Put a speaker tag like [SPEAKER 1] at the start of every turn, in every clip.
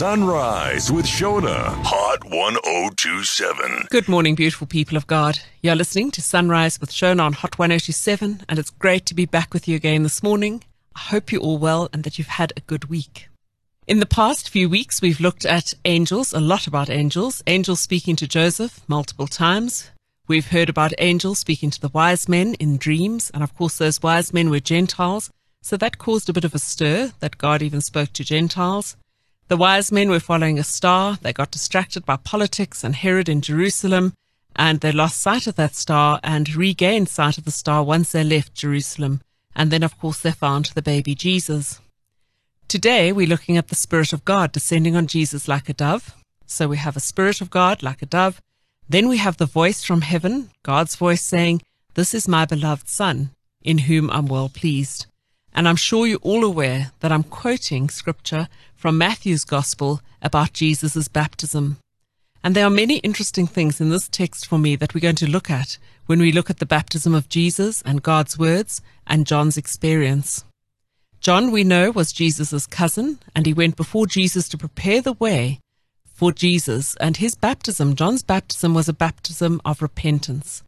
[SPEAKER 1] Sunrise with Shona, Hot 1027.
[SPEAKER 2] Good morning, beautiful people of God. You're listening to Sunrise with Shona on Hot 1027, and it's great to be back with you again this morning. I hope you're all well and that you've had a good week. In the past few weeks, we've looked at angels, a lot about angels, angels speaking to Joseph multiple times. We've heard about angels speaking to the wise men in dreams, and of course, those wise men were Gentiles, so that caused a bit of a stir that God even spoke to Gentiles. The wise men were following a star. They got distracted by politics and Herod in Jerusalem, and they lost sight of that star and regained sight of the star once they left Jerusalem. And then, of course, they found the baby Jesus. Today, we're looking at the Spirit of God descending on Jesus like a dove. So we have a Spirit of God like a dove. Then we have the voice from heaven, God's voice saying, This is my beloved Son, in whom I'm well pleased. And I'm sure you're all aware that I'm quoting scripture from Matthew's gospel about Jesus' baptism. And there are many interesting things in this text for me that we're going to look at when we look at the baptism of Jesus and God's words and John's experience. John, we know, was Jesus' cousin, and he went before Jesus to prepare the way for Jesus. And his baptism, John's baptism, was a baptism of repentance.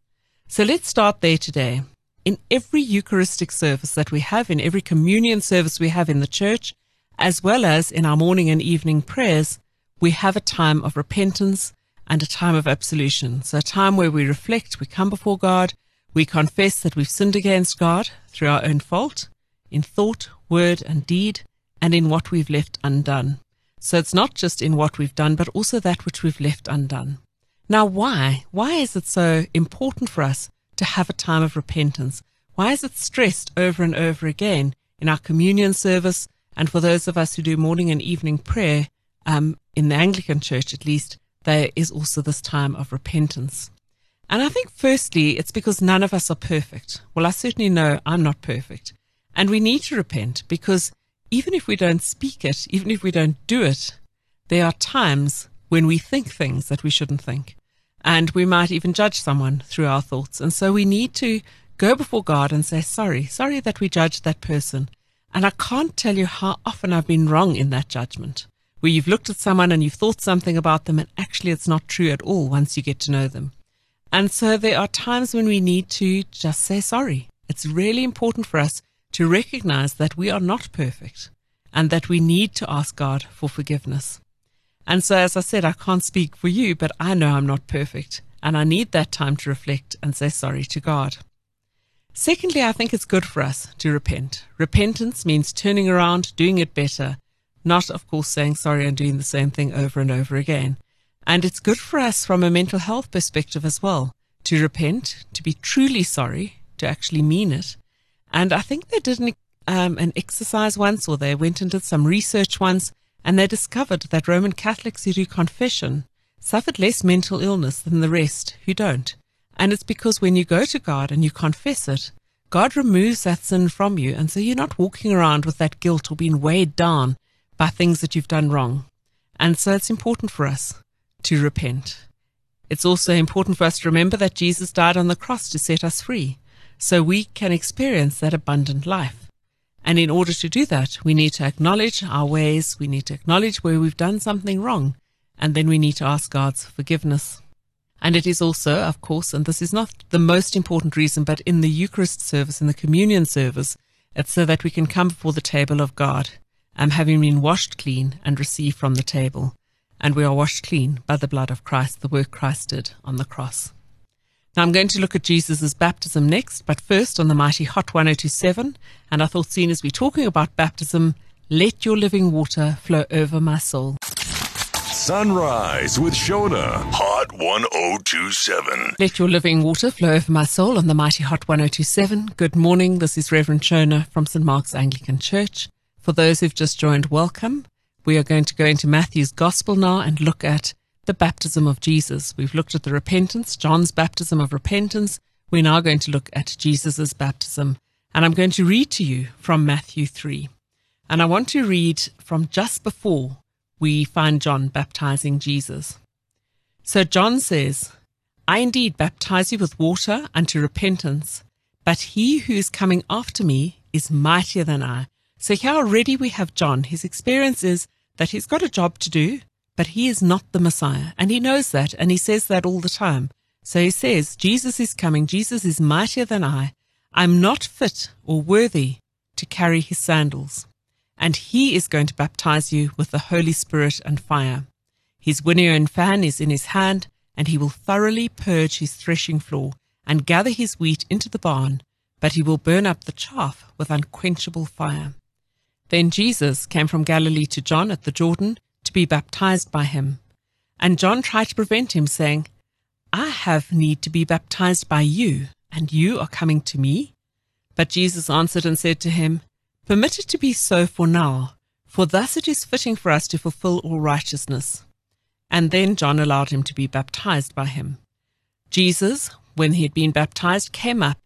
[SPEAKER 2] So let's start there today in every Eucharistic service that we have, in every communion service we have in the church, as well as in our morning and evening prayers, we have a time of repentance and a time of absolution. So a time where we reflect, we come before God, we confess that we've sinned against God through our own fault, in thought, word, and deed, and in what we've left undone. So it's not just in what we've done, but also that which we've left undone. Now, why? Why is it so important for us to have a time of repentance? Why is it stressed over and over again in our communion service? And for those of us who do morning and evening prayer, um, in the Anglican Church at least, there is also this time of repentance. And I think firstly, it's because none of us are perfect. Well, I certainly know I'm not perfect. And we need to repent because even if we don't speak it, even if we don't do it, there are times when we think things that we shouldn't think and we might even judge someone through our thoughts. And so we need to go before God and say, sorry, sorry that we judged that person. And I can't tell you how often I've been wrong in that judgment, where you've looked at someone and you've thought something about them and actually it's not true at all once you get to know them. And so there are times when we need to just say sorry. It's really important for us to recognize that we are not perfect and that we need to ask God for forgiveness. And so, as I said, I can't speak for you, but I know I'm not perfect, and I need that time to reflect and say sorry to God. Secondly, I think it's good for us to repent. Repentance means turning around, doing it better, not, of course, saying sorry and doing the same thing over and over again. And it's good for us from a mental health perspective as well to repent, to be truly sorry, to actually mean it. And I think they did an, um, an exercise once, or they went and did some research once and they discovered that Roman Catholics who do confession suffered less mental illness than the rest who don't. And it's because when you go to God and you confess it, God removes that sin from you. And so you're not walking around with that guilt or being weighed down by things that you've done wrong. And so it's important for us to repent. It's also important for us to remember that Jesus died on the cross to set us free so we can experience that abundant life. And in order to do that, we need to acknowledge our ways. We need to acknowledge where we've done something wrong. And then we need to ask God's forgiveness. And it is also, of course, and this is not the most important reason, but in the Eucharist service, in the communion service, it's so that we can come before the table of God, um, having been washed clean and received from the table. And we are washed clean by the blood of Christ, the work Christ did on the cross. Now I'm going to look at Jesus' baptism next, but first on the mighty Hot 1027. And I thought, seeing as we're talking about baptism, let your living water flow over my soul.
[SPEAKER 1] Sunrise with Shona, Hot 1027.
[SPEAKER 2] Let your living water flow over my soul on the mighty Hot 1027. Good morning. This is Reverend Shona from St. Mark's Anglican Church. For those who've just joined, welcome. We are going to go into Matthew's Gospel now and look at the baptism of Jesus. We've looked at the repentance, John's baptism of repentance. We're now going to look at Jesus' baptism. And I'm going to read to you from Matthew 3. And I want to read from just before we find John baptizing Jesus. So John says, I indeed baptize you with water unto repentance, but he who is coming after me is mightier than I. So here already we have John. His experience is that he's got a job to do, but he is not the Messiah. And he knows that, and he says that all the time. So he says, Jesus is coming. Jesus is mightier than I. I'm not fit or worthy to carry his sandals. And he is going to baptize you with the Holy Spirit and fire. His winnowing fan is in his hand, and he will thoroughly purge his threshing floor and gather his wheat into the barn, but he will burn up the chaff with unquenchable fire. Then Jesus came from Galilee to John at the Jordan to be baptized by him. And John tried to prevent him, saying, I have need to be baptized by you, and you are coming to me? But Jesus answered and said to him, Permit it to be so for now, for thus it is fitting for us to fulfill all righteousness. And then John allowed him to be baptized by him. Jesus, when he had been baptized, came up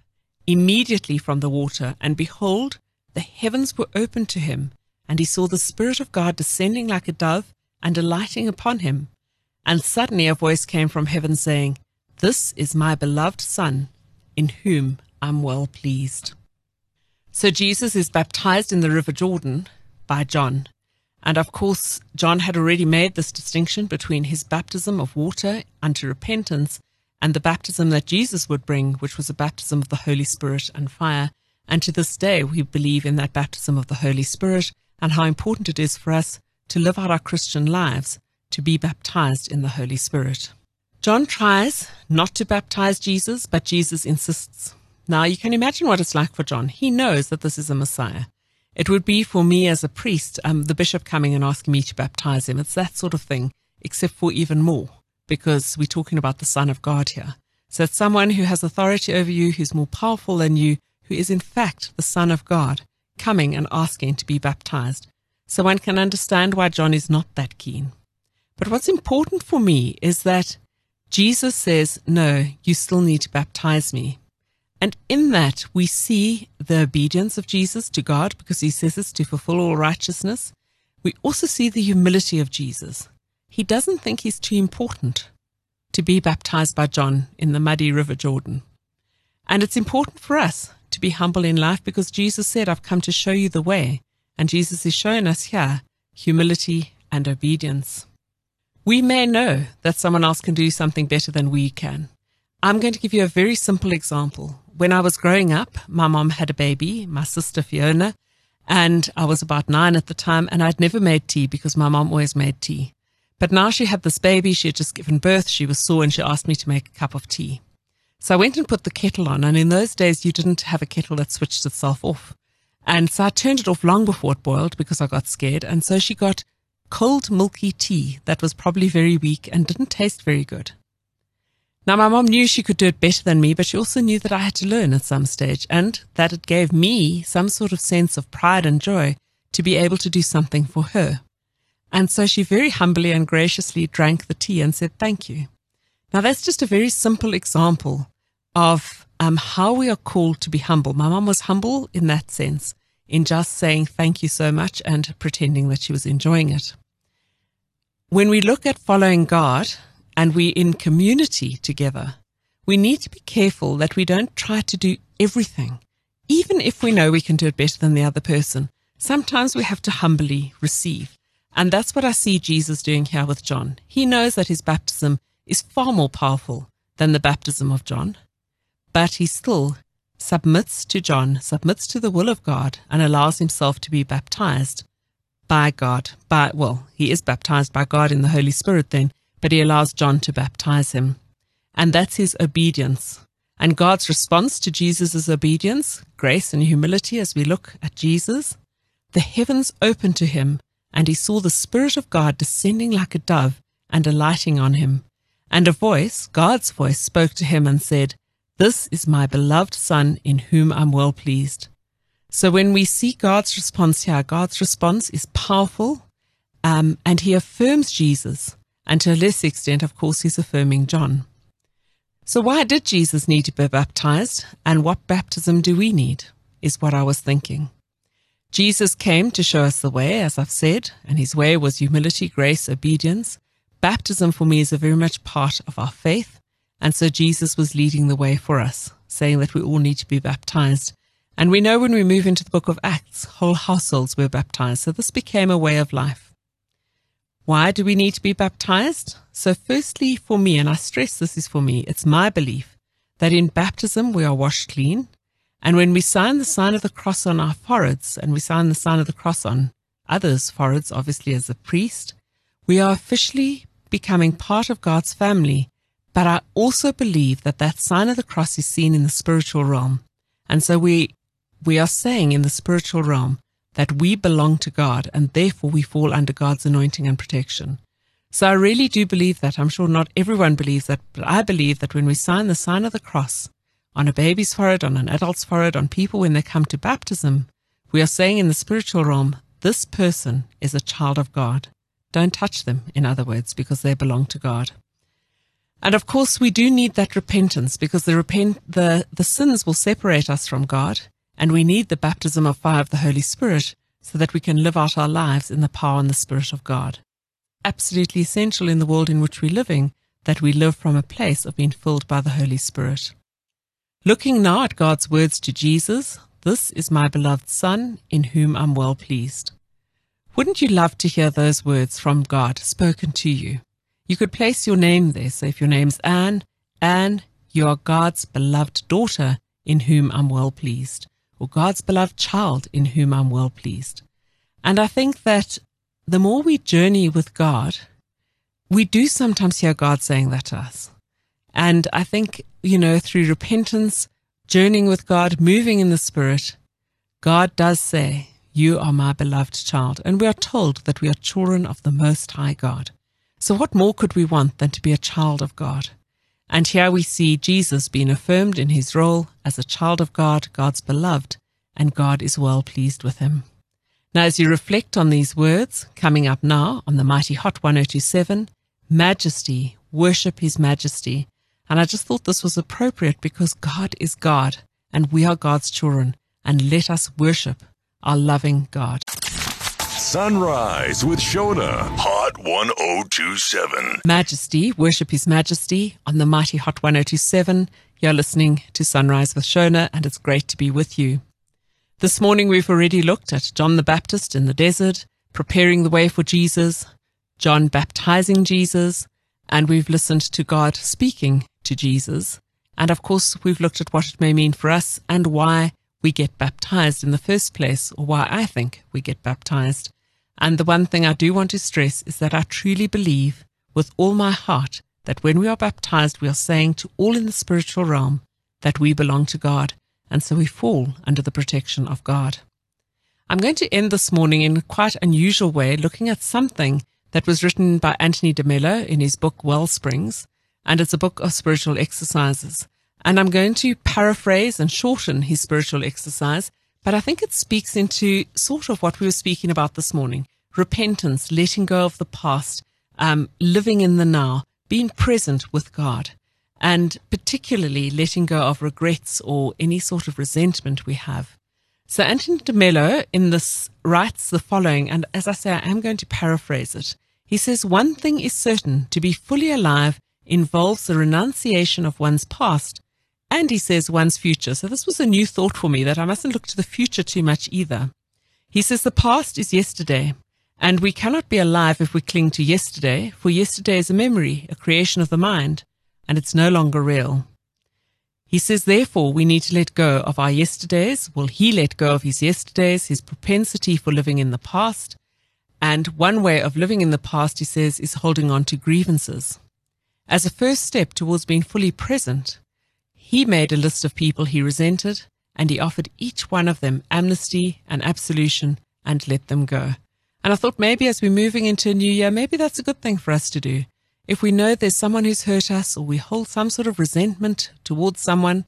[SPEAKER 2] immediately from the water, and behold, the heavens were opened to him, and he saw the Spirit of God descending like a dove and alighting upon him. And suddenly a voice came from heaven saying, This is my beloved Son, in whom I'm well pleased. So Jesus is baptized in the River Jordan by John. And of course, John had already made this distinction between his baptism of water unto repentance and the baptism that Jesus would bring, which was a baptism of the Holy Spirit and fire. And to this day, we believe in that baptism of the Holy Spirit and how important it is for us to live out our Christian lives to be baptized in the Holy Spirit. John tries not to baptize Jesus, but Jesus insists. Now, you can imagine what it's like for John. He knows that this is a Messiah. It would be for me as a priest, um, the bishop coming and asking me to baptize him. It's that sort of thing, except for even more, because we're talking about the Son of God here. So it's someone who has authority over you, who's more powerful than you, who is in fact the Son of God, coming and asking to be baptized. So one can understand why John is not that keen. But what's important for me is that Jesus says, no, you still need to baptize me. And in that, we see the obedience of Jesus to God because he says it's to fulfill all righteousness. We also see the humility of Jesus. He doesn't think he's too important to be baptized by John in the muddy river Jordan. And it's important for us to be humble in life because Jesus said, I've come to show you the way. And Jesus is showing us here humility and obedience. We may know that someone else can do something better than we can. I'm going to give you a very simple example. When I was growing up, my mom had a baby, my sister Fiona, and I was about nine at the time, and I'd never made tea because my mom always made tea. But now she had this baby, she had just given birth, she was sore, and she asked me to make a cup of tea. So I went and put the kettle on, and in those days you didn't have a kettle that switched itself off. And so I turned it off long before it boiled because I got scared. And so she got cold milky tea that was probably very weak and didn't taste very good. Now my mom knew she could do it better than me, but she also knew that I had to learn at some stage and that it gave me some sort of sense of pride and joy to be able to do something for her. And so she very humbly and graciously drank the tea and said, thank you. Now that's just a very simple example of um, how we are called to be humble. My mom was humble in that sense, in just saying thank you so much and pretending that she was enjoying it. When we look at following God and we're in community together, we need to be careful that we don't try to do everything, even if we know we can do it better than the other person. Sometimes we have to humbly receive. And that's what I see Jesus doing here with John. He knows that his baptism is far more powerful than the baptism of John but he still submits to John, submits to the will of God, and allows himself to be baptized by God. By, well, he is baptized by God in the Holy Spirit then, but he allows John to baptize him. And that's his obedience. And God's response to Jesus' obedience, grace and humility as we look at Jesus, the heavens opened to him, and he saw the Spirit of God descending like a dove and alighting on him. And a voice, God's voice, spoke to him and said, this is my beloved Son in whom I'm well pleased. So when we see God's response here, God's response is powerful, um, and he affirms Jesus. And to a lesser extent, of course, he's affirming John. So why did Jesus need to be baptized? And what baptism do we need? Is what I was thinking. Jesus came to show us the way, as I've said, and his way was humility, grace, obedience. Baptism for me is a very much part of our faith. And so Jesus was leading the way for us, saying that we all need to be baptized. And we know when we move into the book of Acts, whole households were baptized. So this became a way of life. Why do we need to be baptized? So, firstly, for me, and I stress this is for me, it's my belief that in baptism we are washed clean. And when we sign the sign of the cross on our foreheads, and we sign the sign of the cross on others' foreheads, obviously as a priest, we are officially becoming part of God's family. But I also believe that that sign of the cross is seen in the spiritual realm. And so we, we are saying in the spiritual realm that we belong to God and therefore we fall under God's anointing and protection. So I really do believe that. I'm sure not everyone believes that, but I believe that when we sign the sign of the cross on a baby's forehead, on an adult's forehead, on people when they come to baptism, we are saying in the spiritual realm, this person is a child of God. Don't touch them, in other words, because they belong to God. And of course, we do need that repentance because the repent, the, the sins will separate us from God. And we need the baptism of fire of the Holy Spirit so that we can live out our lives in the power and the Spirit of God. Absolutely essential in the world in which we're living that we live from a place of being filled by the Holy Spirit. Looking now at God's words to Jesus, this is my beloved Son in whom I'm well pleased. Wouldn't you love to hear those words from God spoken to you? You could place your name there. So if your name's Anne, Anne, you are God's beloved daughter in whom I'm well pleased or God's beloved child in whom I'm well pleased. And I think that the more we journey with God, we do sometimes hear God saying that to us. And I think, you know, through repentance, journeying with God, moving in the Spirit, God does say, You are my beloved child. And we are told that we are children of the Most High God. So what more could we want than to be a child of God? And here we see Jesus being affirmed in his role as a child of God, God's beloved, and God is well pleased with him. Now, as you reflect on these words, coming up now on the Mighty Hot 1027, Majesty, worship His Majesty. And I just thought this was appropriate because God is God and we are God's children, and let us worship our loving God.
[SPEAKER 1] Sunrise with Shona, Hot 1027.
[SPEAKER 2] Majesty, worship His Majesty on the Mighty Hot 1027. You're listening to Sunrise with Shona, and it's great to be with you. This morning we've already looked at John the Baptist in the desert, preparing the way for Jesus, John baptizing Jesus, and we've listened to God speaking to Jesus. And of course, we've looked at what it may mean for us and why we get baptized in the first place, or why I think we get baptized. And the one thing I do want to stress is that I truly believe with all my heart that when we are baptized, we are saying to all in the spiritual realm that we belong to God. And so we fall under the protection of God. I'm going to end this morning in a quite unusual way, looking at something that was written by Anthony de Mello in his book Wellsprings. And it's a book of spiritual exercises. And I'm going to paraphrase and shorten his spiritual exercise but I think it speaks into sort of what we were speaking about this morning repentance, letting go of the past, um, living in the now, being present with God, and particularly letting go of regrets or any sort of resentment we have. So Anthony DeMello in this writes the following, and as I say, I am going to paraphrase it. He says, one thing is certain, to be fully alive involves the renunciation of one's past and he says one's future. So this was a new thought for me that I mustn't look to the future too much either. He says the past is yesterday, and we cannot be alive if we cling to yesterday, for yesterday is a memory, a creation of the mind, and it's no longer real. He says, therefore, we need to let go of our yesterdays. Will he let go of his yesterdays, his propensity for living in the past? And one way of living in the past, he says, is holding on to grievances. As a first step towards being fully present, he made a list of people he resented, and he offered each one of them amnesty and absolution and let them go. And I thought maybe as we're moving into a new year, maybe that's a good thing for us to do. If we know there's someone who's hurt us or we hold some sort of resentment towards someone,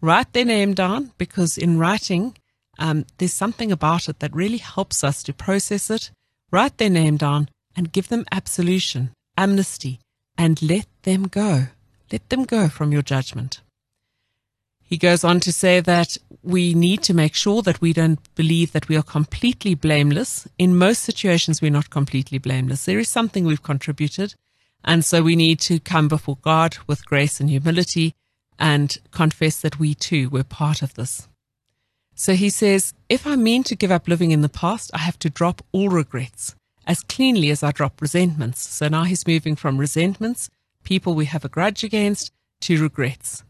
[SPEAKER 2] write their name down because in writing, um, there's something about it that really helps us to process it. Write their name down and give them absolution, amnesty, and let them go. Let them go from your judgment. He goes on to say that we need to make sure that we don't believe that we are completely blameless. In most situations, we're not completely blameless. There is something we've contributed. And so we need to come before God with grace and humility and confess that we too were part of this. So he says, if I mean to give up living in the past, I have to drop all regrets as cleanly as I drop resentments. So now he's moving from resentments, people we have a grudge against, to regrets.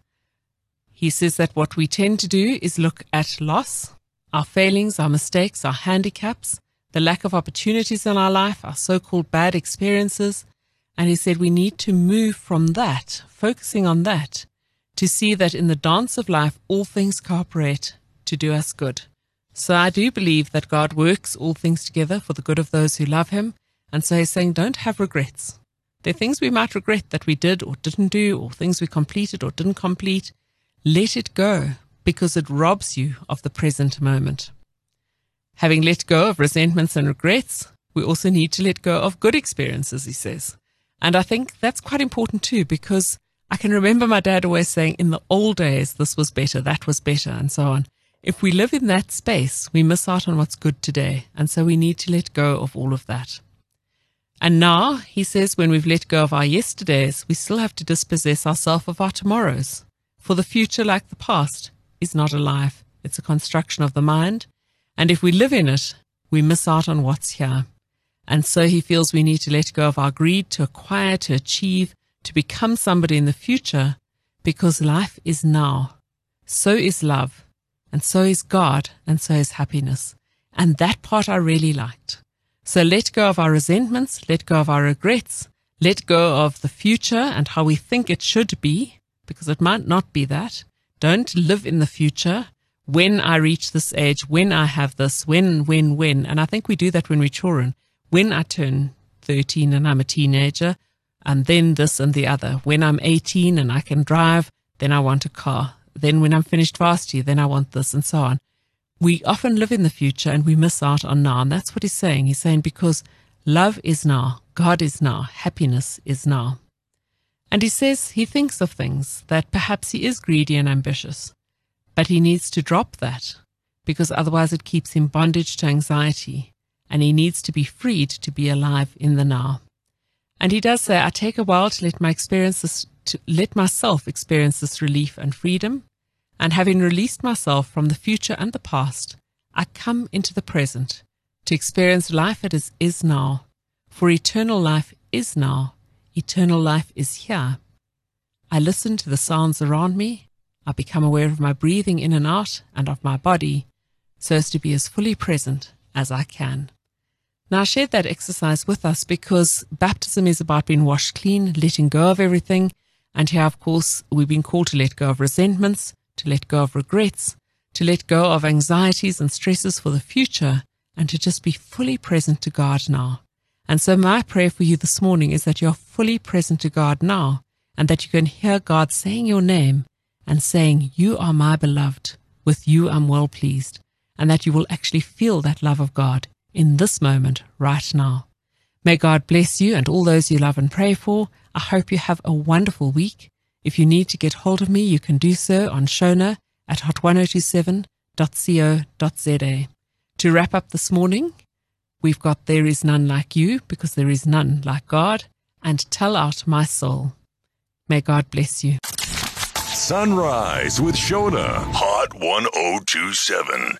[SPEAKER 2] He says that what we tend to do is look at loss, our failings, our mistakes, our handicaps, the lack of opportunities in our life, our so-called bad experiences. And he said we need to move from that, focusing on that, to see that in the dance of life, all things cooperate to do us good. So I do believe that God works all things together for the good of those who love him. And so he's saying, don't have regrets. There are things we might regret that we did or didn't do, or things we completed or didn't complete. Let it go because it robs you of the present moment. Having let go of resentments and regrets, we also need to let go of good experiences, he says. And I think that's quite important too, because I can remember my dad always saying, in the old days, this was better, that was better, and so on. If we live in that space, we miss out on what's good today. And so we need to let go of all of that. And now, he says, when we've let go of our yesterdays, we still have to dispossess ourselves of our tomorrows. For the future, like the past, is not alive. It's a construction of the mind. And if we live in it, we miss out on what's here. And so he feels we need to let go of our greed to acquire, to achieve, to become somebody in the future, because life is now. So is love, and so is God, and so is happiness. And that part I really liked. So let go of our resentments, let go of our regrets, let go of the future and how we think it should be, because it might not be that. Don't live in the future. When I reach this age, when I have this, when, when, when. And I think we do that when we're children. When I turn 13 and I'm a teenager, and then this and the other. When I'm 18 and I can drive, then I want a car. Then when I'm finished varsity, then I want this and so on we often live in the future and we miss out on now. And that's what he's saying. He's saying because love is now, God is now, happiness is now. And he says he thinks of things that perhaps he is greedy and ambitious, but he needs to drop that because otherwise it keeps him bondage to anxiety and he needs to be freed to be alive in the now. And he does say, I take a while to let my experiences, to let myself experience this relief and freedom and having released myself from the future and the past, I come into the present to experience life as is now. For eternal life is now. Eternal life is here. I listen to the sounds around me. I become aware of my breathing in and out and of my body so as to be as fully present as I can. Now, I shared that exercise with us because baptism is about being washed clean, letting go of everything. And here, of course, we've been called to let go of resentments, to let go of regrets, to let go of anxieties and stresses for the future, and to just be fully present to God now. And so my prayer for you this morning is that you're fully present to God now and that you can hear God saying your name and saying, you are my beloved. With you, I'm well pleased. And that you will actually feel that love of God in this moment right now. May God bless you and all those you love and pray for. I hope you have a wonderful week. If you need to get hold of me, you can do so on Shona at hot1027.co.za. To wrap up this morning, we've got There is none like you because there is none like God and Tell Out My Soul. May God bless you.
[SPEAKER 1] Sunrise with Shona, Hot 1027.